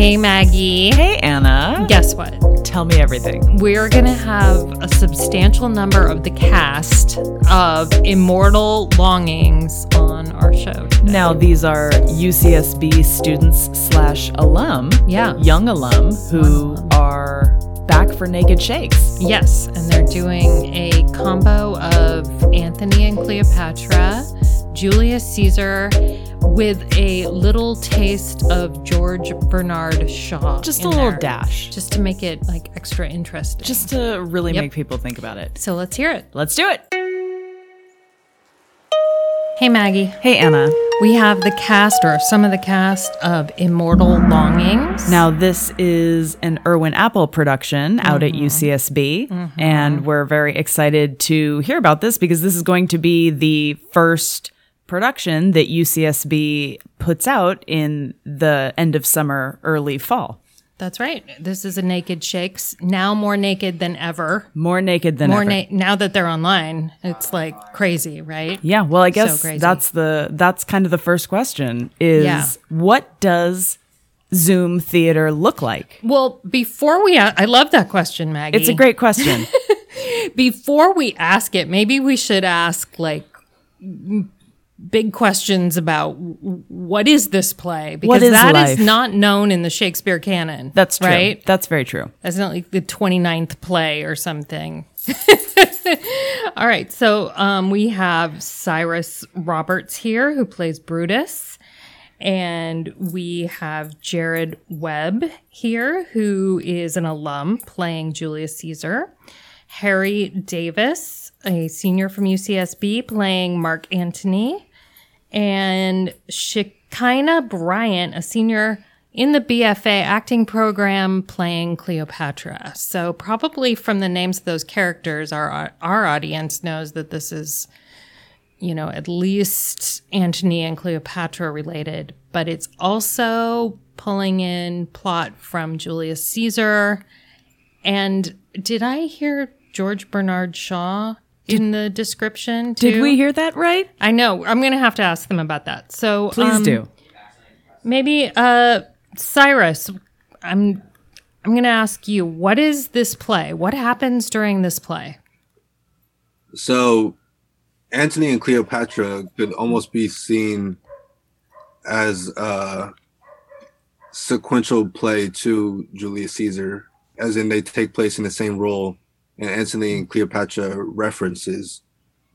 Hey, Maggie. Hey, Anna. Guess what? Tell me everything. We're going to have a substantial number of the cast of Immortal Longings on our show. today. Now, these are UCSB students slash alum, Yeah. young alum, who are back for Naked Shakes. Yes, and they're doing a combo of Anthony and Cleopatra, Julius Caesar, with a little taste of George Bernard Shaw. Just a little there, dash, Just to make it like extra interesting. just to really Yep. make people think about it. so let's hear it. Let's do it. Hey Maggie. Hey, Anna. We have the cast or some of the cast of Immortal Longings. Now, this is an Irwin Appel production out at mm-hmm. UCSB, mm-hmm. and we're very excited to hear about this because this is going to be the first production that UCSB puts out in the end of summer, early fall. That's right. This is a Naked Shakes, now more naked than ever. More naked than More ever. na- now that they're online, it's like crazy, right? Yeah, well, I guess crazy. that's the that's kind of the first question is Yeah. what does Zoom theater look like? Well, before we, a- I love that question, Maggie. It's a great question. Before we ask it, maybe we should ask like big questions about what is this play because is that is life? not known in the Shakespeare canon. That's true. right. That's very true. That's not like the 29th play or something. All right. So um, we have Cyrus Roberts here, who plays Brutus. And we have Jared Webb here, who is an alum playing Julius Caesar. Harry Davis, a senior from UCSB, playing Mark Antony and Shekinah Bryant, a senior in the BFA acting program playing Cleopatra. So probably from the names of those characters, our our audience knows that this is, you know, at least Antony and Cleopatra related, but it's also pulling in plot from Julius Caesar. And did I hear George Bernard Shaw in the description too? Did we hear that right? I know. I'm going to have to ask them about that. So Please um, do. Maybe uh Cyrus, I'm I'm going to ask you what is this play? What happens during this play? So, Antony and Cleopatra could almost be seen as a sequential play to Julius Caesar, as in they take place in the same role, and Antony and Cleopatra references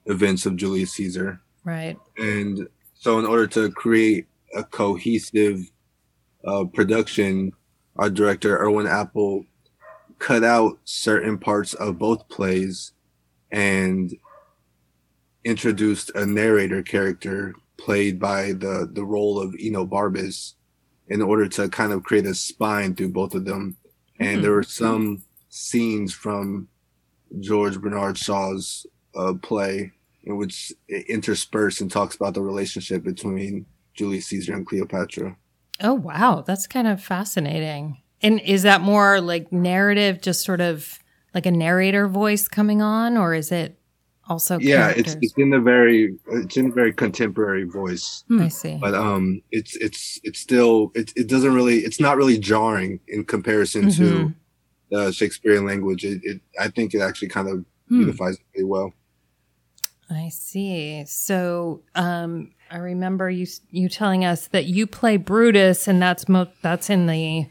events of Julius Caesar. Right. And so, in order to create a cohesive uh, production, our director, Irwin Appel, cut out certain parts of both plays and introduced a narrator character played by the, the role of Enobarbus in order to kind of create a spine through both of them. And there were some scenes from George Bernard Shaw's uh, play in which it interspersed and talks about the relationship between Julius Caesar and Cleopatra. Oh wow, that's kind of fascinating. And is that more like narrative just sort of like a narrator voice coming on or is it also Yeah, characters? it's it's in a very it's in a very contemporary voice, I see. but um, it's it's it's still it it doesn't really it's not really jarring in comparison to The Shakespearean language. It, it I think it actually kind of Hmm. unifies it really well. I see. So, um, I remember you you telling us that you play Brutus, and that's mo- that's in the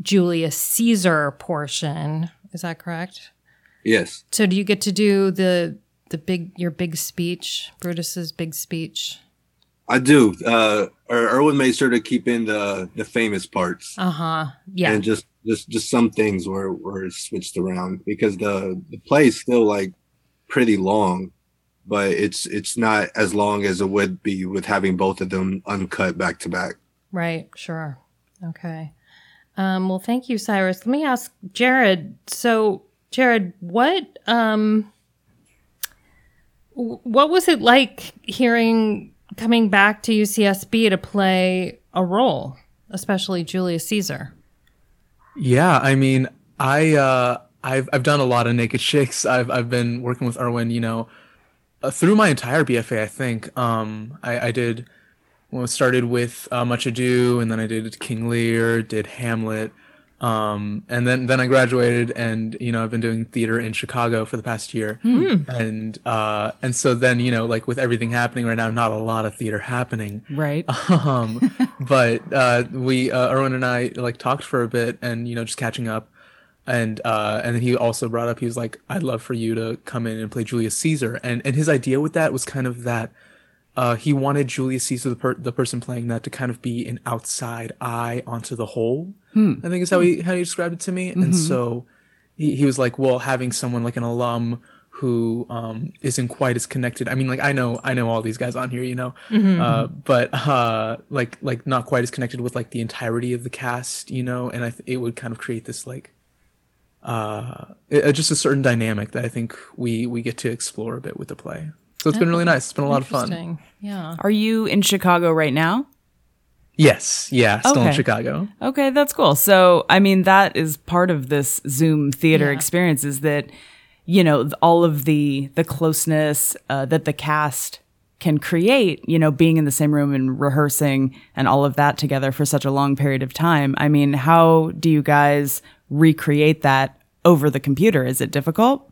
Julius Caesar portion. Is that correct? Yes. So, do you get to do the the big your big speech, Brutus's big speech? I do. Uh, Er- Irwin made sure to keep in the the famous parts, Uh huh. Yeah. and just just just some things were were switched around because the the play is still like pretty long, but it's it's not as long as it would be with having both of them uncut back to back. Right, sure. Okay. Um, well, thank you, Cyrus. Let me ask Jared. So, Jared, what um, what was it like hearing coming back to UCSB to play a role, especially Julius Caesar? Yeah, I mean, I uh, I've I've done a lot of naked shakes. I've I've been working with Irwin, you know, uh, through my entire BFA. I think um, I, I did well, it started with uh, Much Ado, and then I did King Lear, did Hamlet, um, and then then I graduated, and you know I've been doing theater in Chicago for the past year, and uh, and so then you know like with everything happening right now, not a lot of theater happening, Right. um, but uh, we uh, Irwin and I like talked for a bit, and you know just catching up, and uh, and then he also brought up he was like, I'd love for you to come in and play Julius Caesar, and and his idea with that was kind of that. Uh, he wanted Julius Caesar, the, per- the person playing that, to kind of be an outside eye onto the whole. I think is how he how he described it to me. And so he, he was like, well, having someone like an alum who um, isn't quite as connected. I mean, like I know I know all these guys on here, you know, uh, but uh, like like not quite as connected with like the entirety of the cast, you know. And I th- it would kind of create this like uh, it, just a certain dynamic that I think we we get to explore a bit with the play. So it's been really nice. It's been a lot of fun. Yeah. Are you in Chicago right now? Yes, yeah, still in Chicago. Okay, that's cool. So, I mean, that is part of this Zoom theater Yeah. experience is that, you know, all of the the closeness uh, that the cast can create, you know, being in the same room and rehearsing and all of that together for such a long period of time. I mean, how do you guys recreate that over the computer? Is it difficult?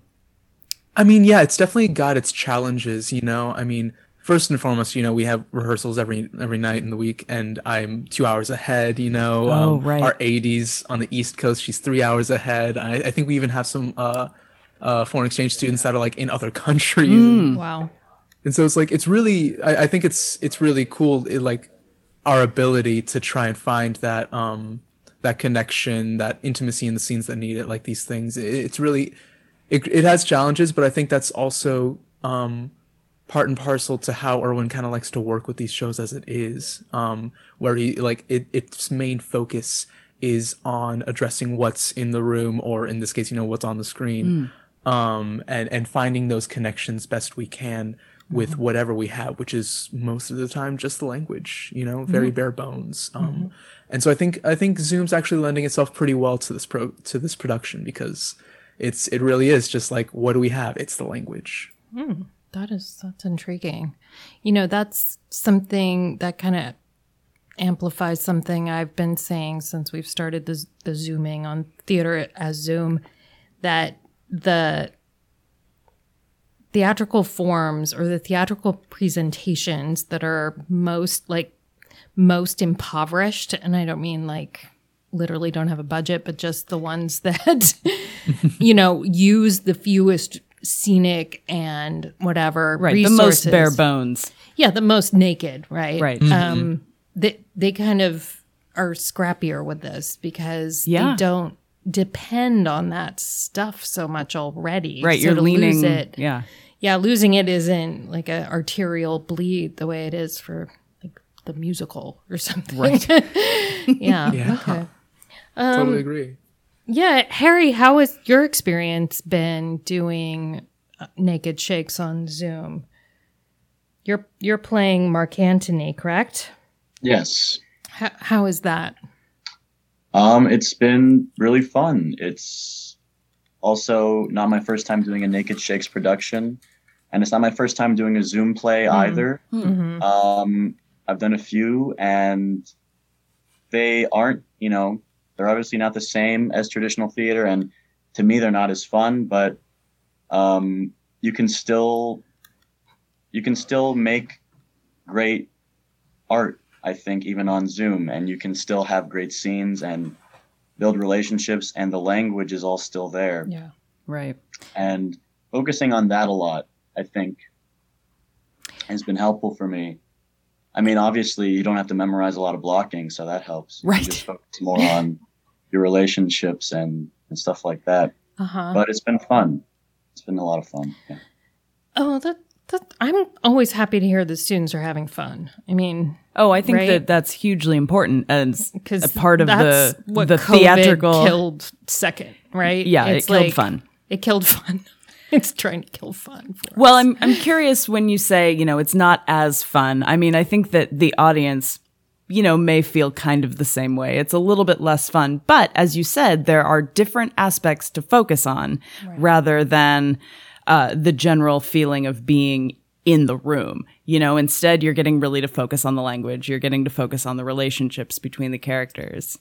I mean, yeah, it's definitely got its challenges, you know. I mean, first and foremost, you know, we have rehearsals every every night in the week, and I'm two hours ahead. You know, Oh, um, right. Our 80s on the East Coast; she's three hours ahead. I, I think we even have some uh, uh, foreign exchange students that are like in other countries, Hmm. Wow. and so it's like it's really. I, I think it's it's really cool. It, like our ability to try and find that um that connection, that intimacy in the scenes that need it, like these things. It, it's really it, it has challenges, but I think that's also um, part and parcel to how Irwin kind of likes to work with these shows as it is, um, where he like it, its main focus is on addressing what's in the room, or in this case, you know, what's on the screen, um, and and finding those connections best we can with whatever we have, which is most of the time just the language, you know, very bare bones. Um, And so I think I think Zoom's actually lending itself pretty well to this pro to this production because it's it really is just like what do we have? It's the language. That is that's intriguing. You know, that's something that kind of amplifies something I've been saying since we've started the the zooming on theater as Zoom that the theatrical forms or the theatrical presentations that are most like most impoverished and I don't mean like literally don't have a budget but just the ones that you know use the fewest scenic and whatever Right. The most bare bones. Yeah, the most naked, right? Right. Um, they they kind of are scrappier with this because Yeah. they don't depend on that stuff so much already. Right. So you're to leaning. Lose it, Yeah. yeah, losing it isn't like a arterial bleed the way it is for like the musical or something. Right. yeah. Yeah. Okay. totally agree. Yeah, Harry, how has your experience been doing uh, naked shakes on Zoom? You're you're playing Mark Antony, correct? Yes. How, how is that? Um, it's been really fun. It's also not my first time doing a Naked Shakes production, and it's not my first time doing a Zoom play either. Mhm. Um, I've done a few, and they aren't, you know, they're obviously not the same as traditional theater, and to me, they're not as fun. But um, you can still, you can still make great art. I think even on Zoom, and you can still have great scenes and build relationships, and the language is all still there Yeah. Right. and focusing on that a lot i think has been helpful for me i mean obviously you don't have to memorize a lot of blocking so that helps You Right. just focus more on your relationships and, and stuff like that Uh huh. but it's been fun it's been a lot of fun yeah. Oh, that that I'm always happy to hear the students are having fun. I mean, Oh, I think Right? that that's hugely important as a part of the what the COVID theatrical. killed second, right? yeah, It's it killed like- fun. It killed fun. it's trying to kill fun. For Well, us. I'm I'm curious when you say you know it's not as fun. I mean, I think that the audience, you know, may feel kind of the same way. It's a little bit less fun, but as you said, there are different aspects to focus on rather than uh, the general feeling of being in the room. You know, instead you're getting really to focus on the language. You're getting to focus on the relationships between the characters.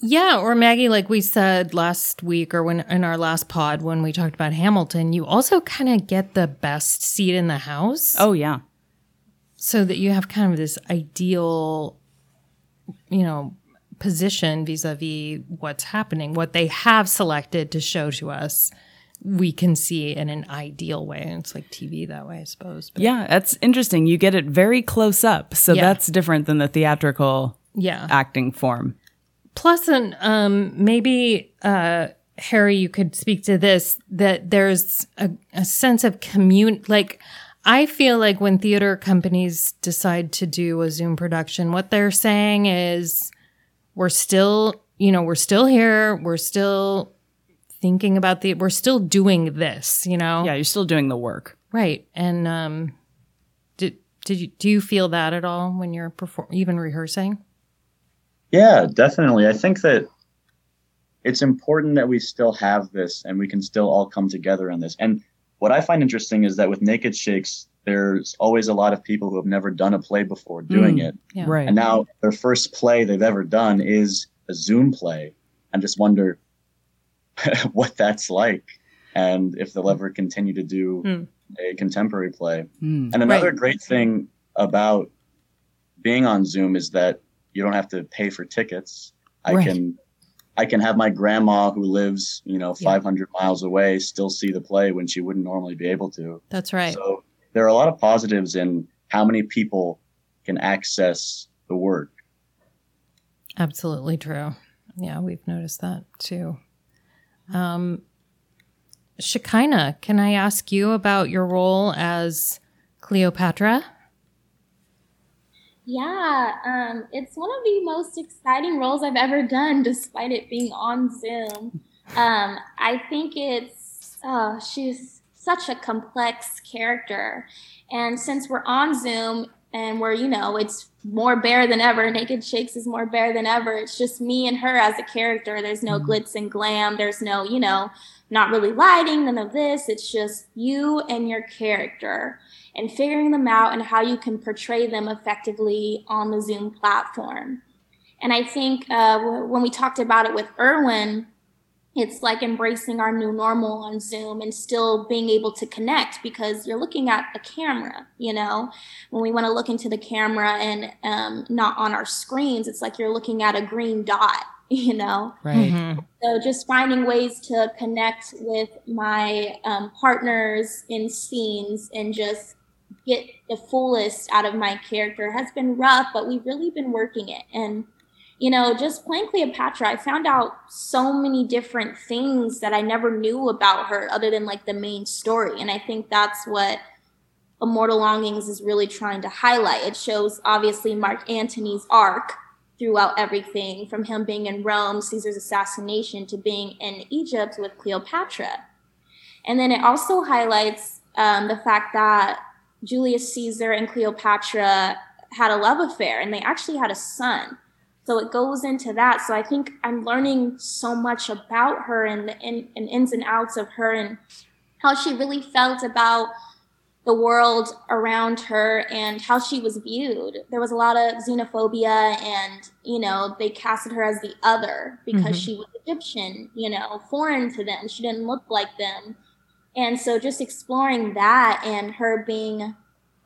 Yeah, or Maggie, like we said last week or when in our last pod when we talked about Hamilton, you also kind of get the best seat in the house. Oh yeah. So that you have kind of this ideal, you know, position vis-a-vis what's happening, what they have selected to show to us. We can see in an ideal way. And it's like TV that way, I suppose. But Yeah, that's interesting. You get it very close up. So Yeah. that's different than the theatrical yeah. acting form. Plus, and um, maybe uh, Harry, you could speak to this that there's a, a sense of commune. Like, I feel like when theater companies decide to do a Zoom production, what they're saying is, we're still, you know, we're still here. We're still thinking about the. We're still doing this. You know, Yeah, you're still doing the work. right. And um, did did you do you feel that at all when you're perform even rehearsing? Yeah, definitely. I think that it's important that we still have this and we can still all come together on this. And what I find interesting is that with Naked Shakes, there's always a lot of people who have never done a play before doing Mm. it. Yeah. Right. And now their first play they've ever done is a Zoom play. And just wonder what that's like and if they'll ever continue to do Hmm. a contemporary play. Mm. And another Right. great thing about being on Zoom is that you don't have to pay for tickets. I Right. can I can have my grandma who lives, you know, Yeah. 500 miles away still see the play when she wouldn't normally be able to. That's right. So there are a lot of positives in how many people can access the work. Absolutely true. Yeah, we've noticed that too. Um, Shekinah, can I ask you about your role as Cleopatra? Yeah, um, it's one of the most exciting roles I've ever done, despite it being on Zoom. Um, I think it's, uh, she's such a complex character. And since we're on Zoom and we're, you know, it's more bare than ever, Naked Shakes is more bare than ever. It's just me and her as a character. There's no glitz and glam. There's no, you know, not really lighting, none of this. It's just you and your character and figuring them out and how you can portray them effectively on the Zoom platform. And I think uh, when we talked about it with Irwin, it's like embracing our new normal on Zoom and still being able to connect because you're looking at a camera, you know? When we want to look into the camera and um, not on our screens, it's like you're looking at a green dot, you know? Right. So just finding ways to connect with my um, partners in scenes and just get the fullest out of my character has been rough, but we've really been working it. And you know, just playing Cleopatra, I found out so many different things that I never knew about her other than like the main story. And I think that's what Immortal Longings is really trying to highlight. It shows obviously Mark Antony's arc throughout everything from him being in Rome, Caesar's assassination, to being in Egypt with Cleopatra. And then it also highlights um, the fact that Julius Caesar and Cleopatra had a love affair and they actually had a son. So it goes into that. So I think I'm learning so much about her and the in, and ins and outs of her and how she really felt about the world around her and how she was viewed. There was a lot of xenophobia and, you know, they casted her as the other because Mhm. she was Egyptian, you know, foreign to them. She didn't look like them. And so just exploring that and her being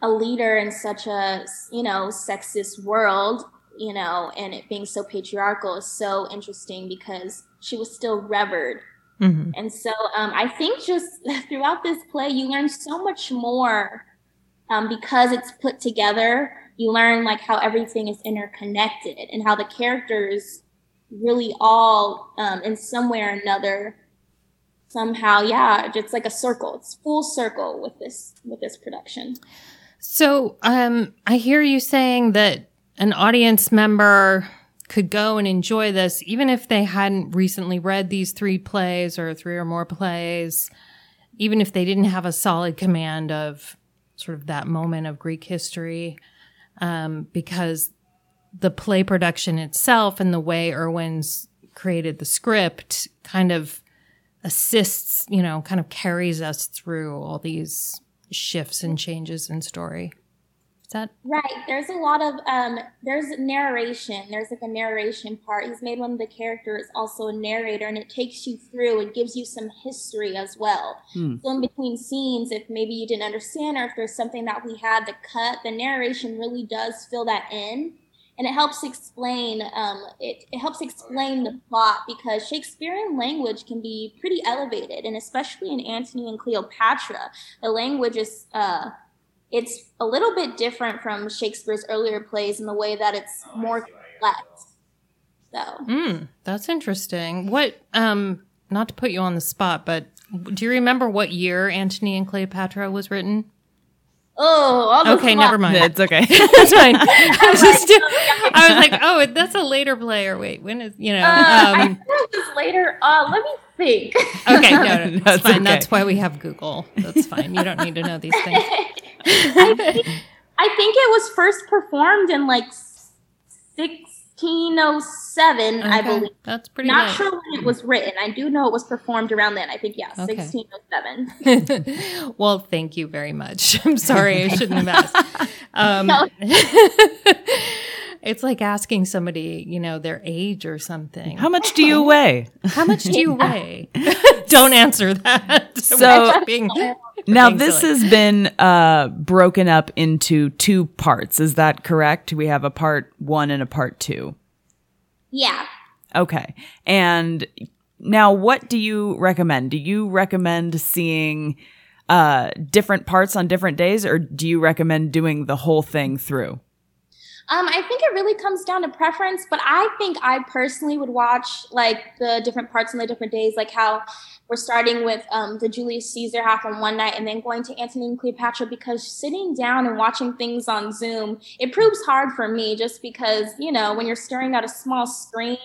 a leader in such a, you know, sexist world, you know, and it being so patriarchal is so interesting because she was still revered Mhm. and so um, I think just throughout this play, you learn so much more um, because it's put together. You learn like how everything is interconnected and how the characters really all, um, in some way or another, somehow, yeah, it's like a circle. It's full circle with this with this production. So, um, I hear you saying that an audience member could go and enjoy this even if they hadn't recently read these three plays or three or more plays, even if they didn't have a solid command of sort of that moment of Greek history, um, because the play production itself and the way Irwin's created the script kind of assists, you know, kind of carries us through all these shifts and changes in story. Is that Right. There's a lot of um there's narration. There's like a narration part. He's made one of the characters also a narrator and it takes you through and gives you some history as well. Hmm. So in between scenes, if maybe you didn't understand or if there's something that we had to cut, the narration really does fill that in. And it helps explain um, it, it helps explain the plot because Shakespearean language can be pretty elevated, and especially in Antony and Cleopatra, the language is uh, it's a little bit different from Shakespeare's earlier plays in the way that it's more complex. So, Mm, that's interesting. What um not to put you on the spot, but do you remember what year Antony and Cleopatra was written? Oh, all the Okay, plot- never mind. It's okay. That's fine. I was just I was like, "Oh, that's a later play or wait, when is, you know, Uh, I um think it was later. Uh, let me think. Okay, no, no, it's That's fine. okay. That's why we have Google. That's fine. You don't need to know these things. I think, I think it was first performed in like 1607, I Okay, believe. That's pretty Not late. sure when it was written. I do know it was performed around then. I think, yeah, Okay. 1607. well, thank you very much. I'm sorry, I shouldn't have asked. Um, No. It's like asking somebody, you know, their age or something. How much do you weigh? How much do you weigh? Don't answer that. So- being, Now being this silly. has been uh, broken up into two parts. Is that correct? We have a part one and a part two. Yeah. Okay. And now what do you recommend? Do you recommend seeing uh different parts on different days or do you recommend doing the whole thing through? Um, I think it really comes down to preference, but I think I personally would watch like the different parts on the different days, like how we're starting with um, the Julius Caesar half on one night and then going to Antony and Cleopatra because sitting down and watching things on Zoom, it proves hard for me just because, you know, when you're staring at a small screen,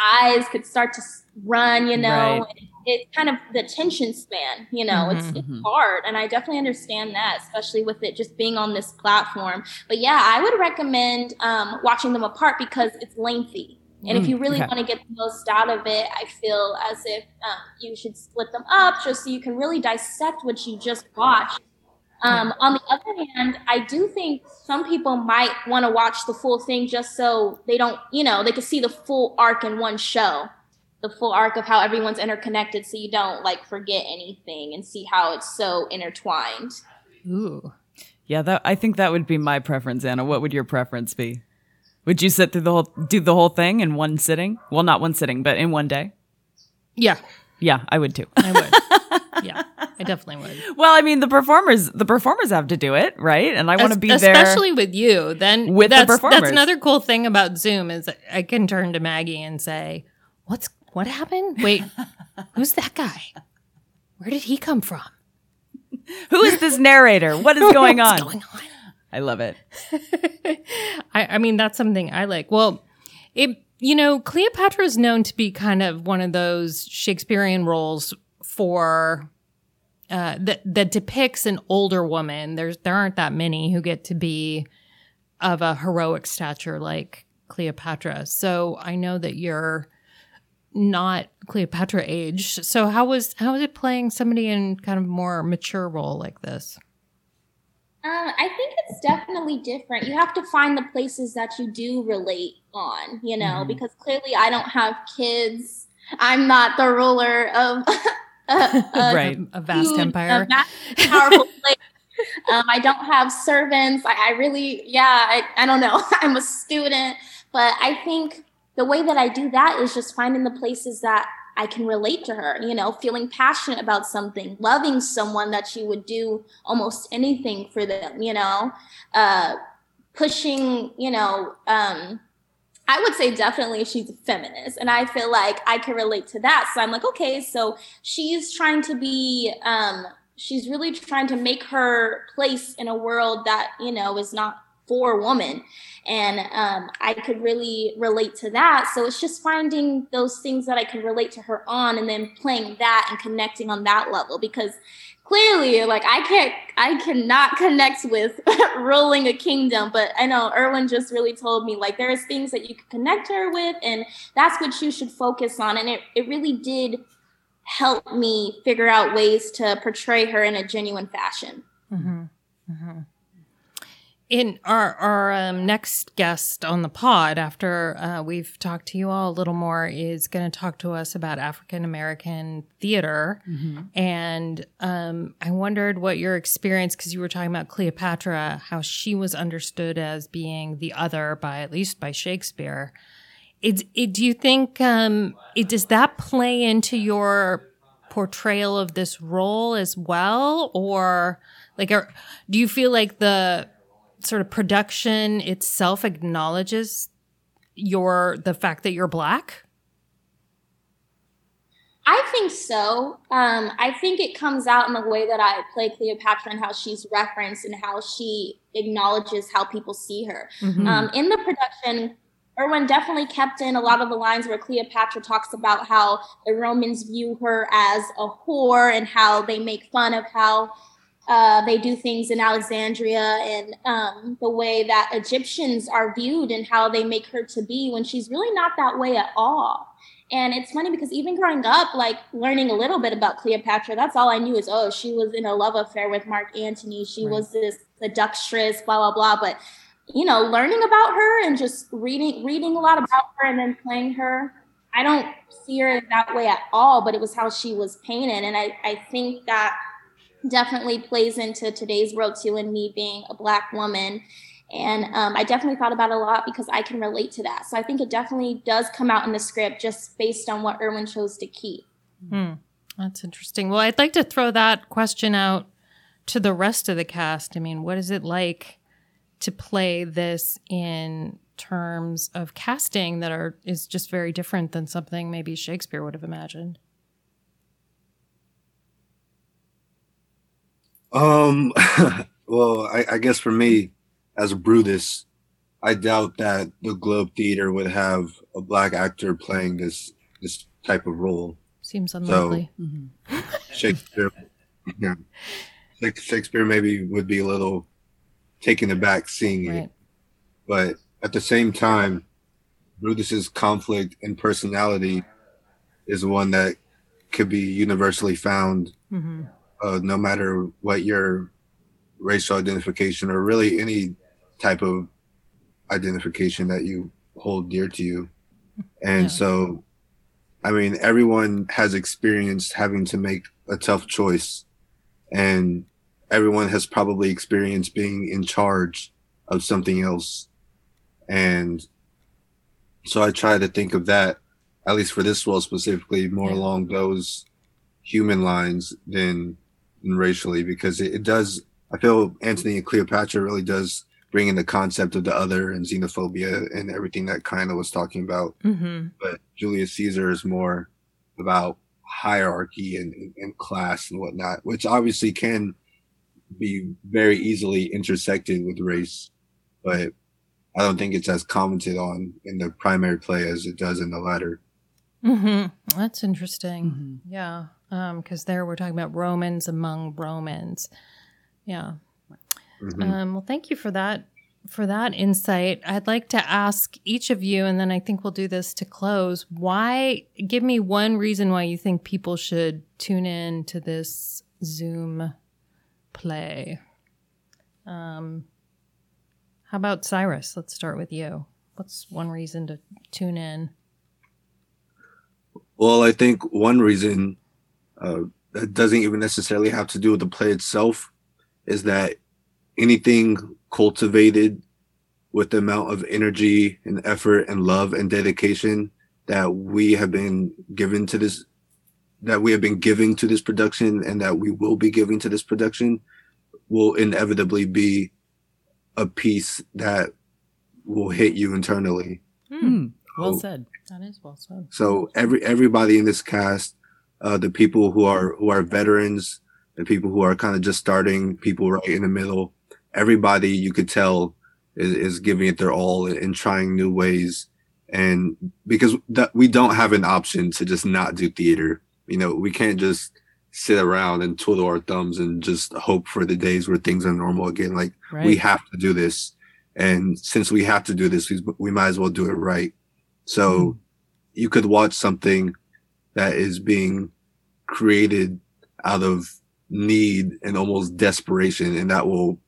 eyes could start to run, you know, Right. and it's kind of the attention span, you know, it's, it's Mhm. hard. And I definitely understand that, especially with it just being on this platform. But yeah, I would recommend um, watching them apart because it's lengthy. And if Mm, you really okay. want to get the most out of it, I feel as if um, you should split them up just so you can really dissect what you just watched. Um, on the other hand, I do think some people might want to watch the full thing just so they don't, you know, they can see the full arc in one show, the full arc of how everyone's interconnected, so you don't like forget anything and see how it's so intertwined. Ooh. Yeah, that I think that would be my preference, Anna. What would your preference be? Would you sit through the whole do the whole thing in one sitting? Well, not one sitting, but in one day? Yeah, Yeah, I would too. I would. yeah, I definitely would. well, I mean, the performers the performers have to do it, right? And I want to Es- be there. especially with you. Then With the that's, performers. That's another cool thing about Zoom is I can turn to Maggie and say, "What's what happened? Wait, who's that guy? Where did he come from? Who is this narrator? What is going on? What's going on?" I love it. I, I mean, that's something I like. Well, it you know, Cleopatra is known to be kind of one of those Shakespearean roles for uh, that that depicts an older woman. There's there aren't that many who get to be of a heroic stature like Cleopatra. So I know that you're not Cleopatra age. So how was how was it playing somebody in kind of more mature role like this? Um, I think it's definitely different. You have to find the places that you do relate on, you know, because clearly I don't have kids. I'm not the ruler of a, a Right. A, a vast huge, empire. a vast, powerful place. Um, I don't have servants. I, I really, yeah, I, I don't know. I'm a student, but I think the way that I do that is just finding the places that I can relate to her, you know, feeling passionate about something, loving someone that you would do almost anything for them, you know, uh, pushing, you know, um, I would say definitely she's a feminist, and I feel like I can relate to that. So I'm like, okay, so she's trying to be, um, she's really trying to make her place in a world that you know is not for woman, and um, I could really relate to that. So it's just finding those things that I can relate to her on, and then playing that and connecting on that level because clearly like i can't i cannot connect with ruling a kingdom but i know irwin just really told me like there's things that you can connect her with and that's what you should focus on and it, it really did help me figure out ways to portray her in a genuine fashion. Mm-hmm. Mm-hmm. In our our um, next guest on the pod, after uh, we've talked to you all a little more, is going to talk to us about African American theater, mm-hmm. and um, I wondered what your experience, because you were talking about Cleopatra, how she was understood as being the other by at least by Shakespeare. It, it, do you think um, it does that play into your portrayal of this role as well, or like, are, do you feel like the sort of production itself acknowledges your the fact that you're black? I think so. Um, I think it comes out in the way that I play Cleopatra and how she's referenced and how she acknowledges how people see her. Mm-hmm. Um, in the production, Irwin definitely kept in a lot of the lines where Cleopatra talks about how the Romans view her as a whore and how they make fun of how uh, they do things in Alexandria and um, the way that Egyptians are viewed and how they make her to be when she's really not that way at all. And it's funny because even growing up, like learning a little bit about Cleopatra, that's all I knew is, oh, she was in a love affair with Mark Antony. She right. was this seductress, blah, blah, blah. But, you know, learning about her and just reading, reading a lot about her and then playing her, I don't see her that way at all, but it was how she was painted. And I, I think that definitely plays into today's world too, and me being a black woman. And um, I definitely thought about a lot because I can relate to that. So I think it definitely does come out in the script just based on what Irwin chose to keep. Hmm. That's interesting. Well, I'd like to throw that question out to the rest of the cast. I mean, what is it like to play this in terms of casting that are is just very different than something maybe Shakespeare would have imagined? Um, well, I, I, guess for me, as a Brutus, I doubt that the Globe Theater would have a black actor playing this this type of role. Seems unlikely. So, mm-hmm. Shakespeare, yeah, Shakespeare maybe would be a little taken aback seeing right. it, but at the same time, Brutus's conflict and personality is one that could be universally found mm-hmm uh, no matter what your racial identification or really any type of identification that you hold dear to you. And yeah. so, I mean, everyone has experienced having to make a tough choice, and everyone has probably experienced being in charge of something else. And so I try to think of that, at least for this role specifically, more yeah. along those human lines than and racially because it, it, does. I feel Antony and Cleopatra really does bring in the concept of the other and xenophobia and everything that kind of was talking about. Mm-hmm. But Julius Caesar is more about hierarchy and, and, and class and whatnot, which obviously can be very easily intersected with race, but I don't think it's as commented on in the primary play as it does in the latter. Mm-hmm. That's interesting. Mm-hmm. Yeah because um, there we're talking about Romans among Romans. Yeah. Mm-hmm. Um, well, thank you for that for that insight. I'd like to ask each of you, and then I think we'll do this to close. Why? Give me one reason why you think people should tune in to this Zoom play. Um, how about Cyrus? Let's start with you. What's one reason to tune in? Well, I think one reason uh, that doesn't even necessarily have to do with the play itself is that anything cultivated with the amount of energy and effort and love and dedication that we have been given to this that we have been giving to this production and that we will be giving to this production will inevitably be a piece that will hit you internally. Mm, well said. That is well said. So every everybody in this cast uh, the people who are who are veterans, the people who are kind of just starting, people right in the middle. Everybody you could tell is, is giving it their all and trying new ways. And because that we don't have an option to just not do theater, you know, we can't just sit around and twiddle our thumbs and just hope for the days where things are normal again. Like right. we have to do this. And since we have to do this, we, we might as well do it right. So mm-hmm. you could watch something that is being created out of need and almost desperation, and that will,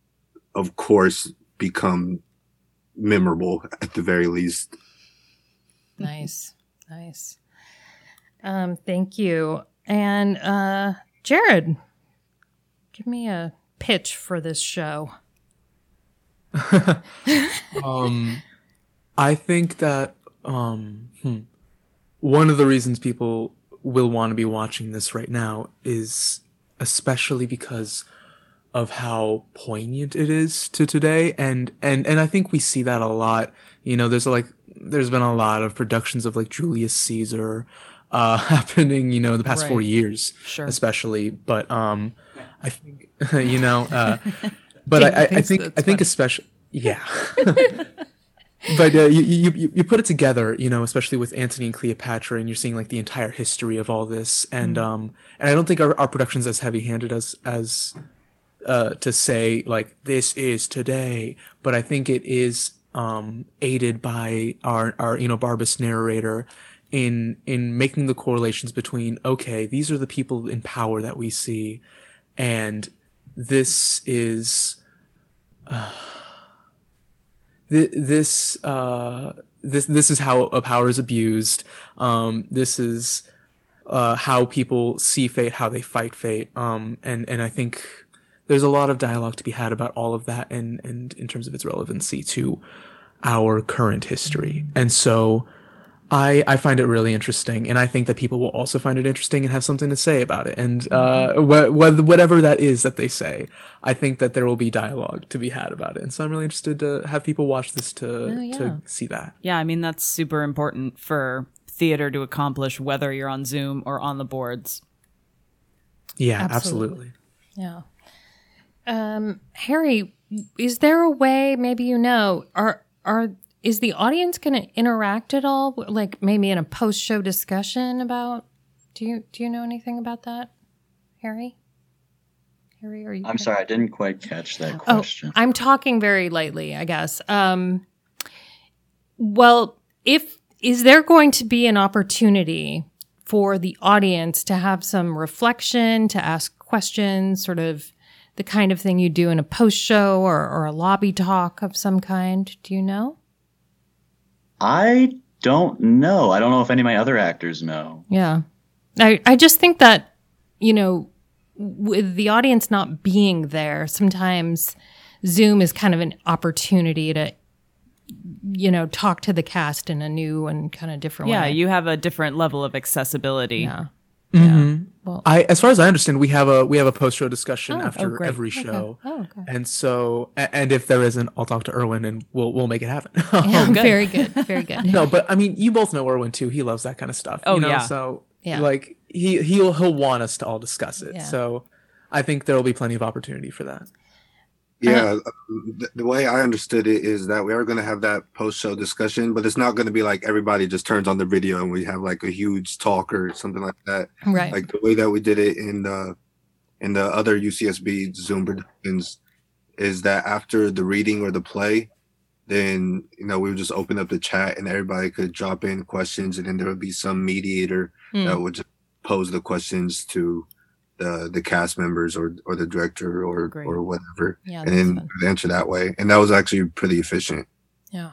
of course, become memorable at the very least. Nice, nice. Um, thank you. And uh, Jared, give me a pitch for this show. um, I think that um, hmm, one of the reasons people will want to be watching this right now is especially because of how poignant it is to today and and and I think we see that a lot you know there's like there's been a lot of productions of like Julius Caesar uh happening you know the past 4 years Sure. especially but um I think you know uh but I, I, I think I think funny. especially yeah but uh, you, you you put it together, you know, especially with Antony and Cleopatra, and you're seeing like the entire history of all this, and Mm-hmm. um, and I don't think our, our production's as heavy-handed as as uh to say like this is today, but I think it is um aided by our our you know Barbus narrator in in making the correlations between okay, these are the people in power that we see, and this is Th- this uh this this is how a power is abused. Um this is uh how people see fate how they fight fate. Um and and i think there's a lot of dialogue to be had about all of that and and in terms of its relevancy to our current history. And so I, I find it really interesting, and I think that people will also find it interesting and have something to say about it. And uh, wh- wh- whatever that is that they say, I think that there will be dialogue to be had about it. And so I'm really interested to have people watch this to Oh, yeah. to see that. Yeah, I mean that's super important for theater to accomplish whether you're on Zoom or on the boards. Yeah, Absolutely. absolutely. Yeah. Um, Harry, is there a way? Maybe you know. Are are is the audience going to interact at all? Like maybe in a post show discussion about? Do you do you know anything about that, Harry? Harry, are you? I'm sorry, I didn't quite catch that Oh, question. I'm talking very lightly, I guess. Um, well, if is there going to be an opportunity for the audience to have some reflection, to ask questions, sort of the kind of thing you do in a post show or, or a lobby talk of some kind? Do you know? I don't know. I don't know if any of my other actors know. Yeah. I, I just think that, you know, with the audience not being there, sometimes Zoom is kind of an opportunity to, you know, talk to the cast in a new and kind of different Yeah, way. Yeah, you have a different level of accessibility. Yeah. Mhm. Well, I, as far as I understand, we have a we have a post show discussion Oh, oh, after great. every Okay. show, Oh, okay. and so and if there isn't, I'll talk to Irwin and we'll we'll make it happen. Yeah, good. very good. Very good. no, but I mean, you both know Irwin too. He loves that kind of stuff. Oh, you know? yeah. So Yeah. like he he'll he'll want us to all discuss it. Yeah. So I think there will be plenty of opportunity for that. Yeah, um, the, the way I understood it is that we are going to have that post show discussion, but it's not going to be like everybody just turns on the video and we have like a huge talk or something like that. Right. Like the way that we did it in the in the other UCSB Zoom productions is that after the reading or the play, then you know we would just open up the chat and everybody could drop in questions, and then there would be some mediator Hmm. that would just pose the questions to the the cast members or or the director or Great. or whatever Yeah, and that's then fun. answer that way. And that was actually pretty efficient. Yeah.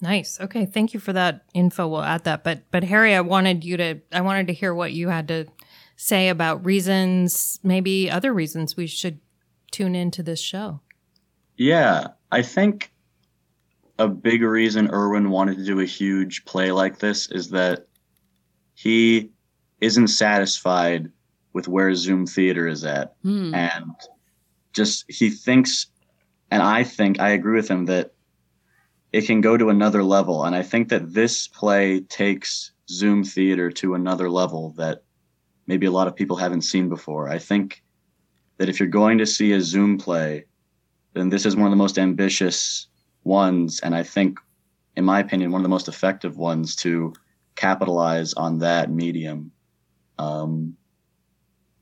Nice. Okay. Thank you for that info. We'll add that. But but Harry, I wanted you to I wanted to hear what you had to say about reasons, maybe other reasons we should tune into this show. Yeah, I think a big reason Irwin wanted to do a huge play like this is that he isn't satisfied with where Zoom Theater is at. Hmm. And just he thinks, and I think, I agree with him that it can go to another level. And I think that this play takes Zoom Theater to another level that maybe a lot of people haven't seen before. I think that if you're going to see a Zoom play, then this is one of the most ambitious ones, and I think, in my opinion, one of the most effective ones to capitalize on that medium. Um,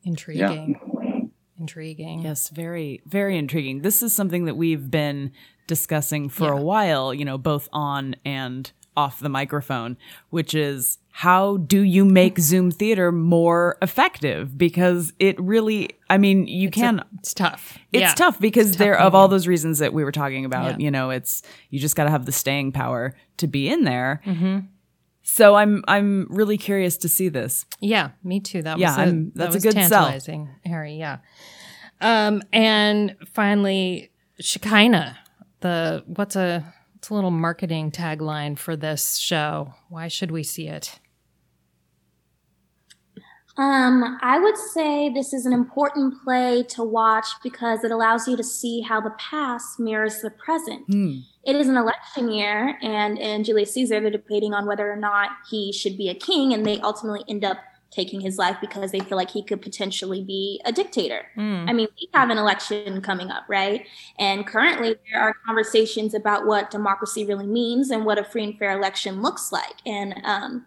Intriguing. Intriguing. Yes, very, very intriguing. This is something that we've been discussing for a while, you know, both on and off the microphone, which is how do you make Zoom theater more effective? Because it really, I mean, you can. It's tough. It's Yeah. tough because It's there tough of all those reasons that we were talking about. Yeah. You know, it's you just got to have the staying power to be in there. Mm-hmm. So I'm I'm really curious to see this. Yeah, me too. That Yeah, was a, I'm- that that's a was good sell. tantalizing, Harry. Yeah. Um, and finally, Shekinah. The what's a it's a little marketing tagline for this show. Why should we see it? Um, I would say this is an important play to watch because it allows you to see how the past mirrors the present. Hmm. It is an election year, and in Julius Caesar, they're debating on whether or not he should be a king, and they ultimately end up taking his life because they feel like he could potentially be a dictator. Hmm. I mean, we have an election coming up, right? And currently, there are conversations about what democracy really means and what a free and fair election looks like. And um,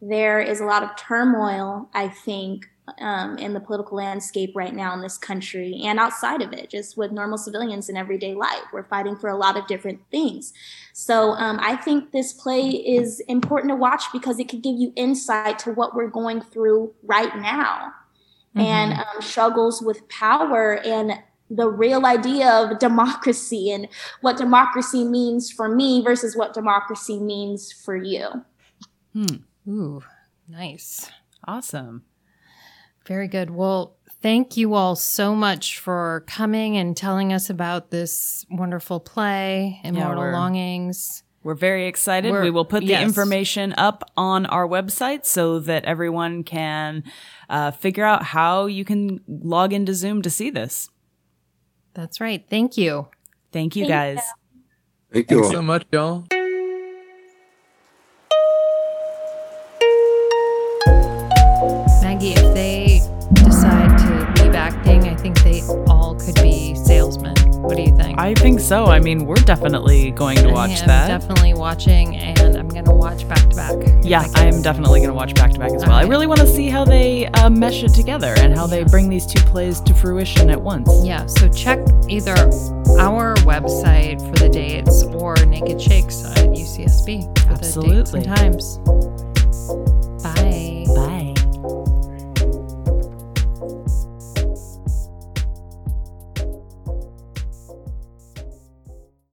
there is a lot of turmoil, I think, um, in the political landscape right now in this country and outside of it, just with normal civilians in everyday life. We're fighting for a lot of different things. So um, I think this play is important to watch because it could give you insight to what we're going through right now and um, struggles with power and the real idea of democracy and what democracy means for me versus what democracy means for you. Ooh, nice. Awesome. Very good. Well, thank you all so much for coming and telling us about this wonderful play, Immortal we're- Longings. We're very excited. We're- we will put the yes. information up on our website so that everyone can uh, figure out how you can log into Zoom to see this. That's right. Thank you. Thank you, Thank guys. Thank you Thanks so much, y'all. Maggie, if they decide to leave acting, I think they all could be salesmen. What do you think? I think so. I mean, we're definitely going to watch I am that. definitely watching, and I'm going to watch back to back. yeah, I'm definitely going to watch back to back as well. I really want to see how they uh, mesh it together and how they bring these two plays to fruition at once. Yeah, so check either our website for the dates or Naked Shakes at UCSB for the dates and times.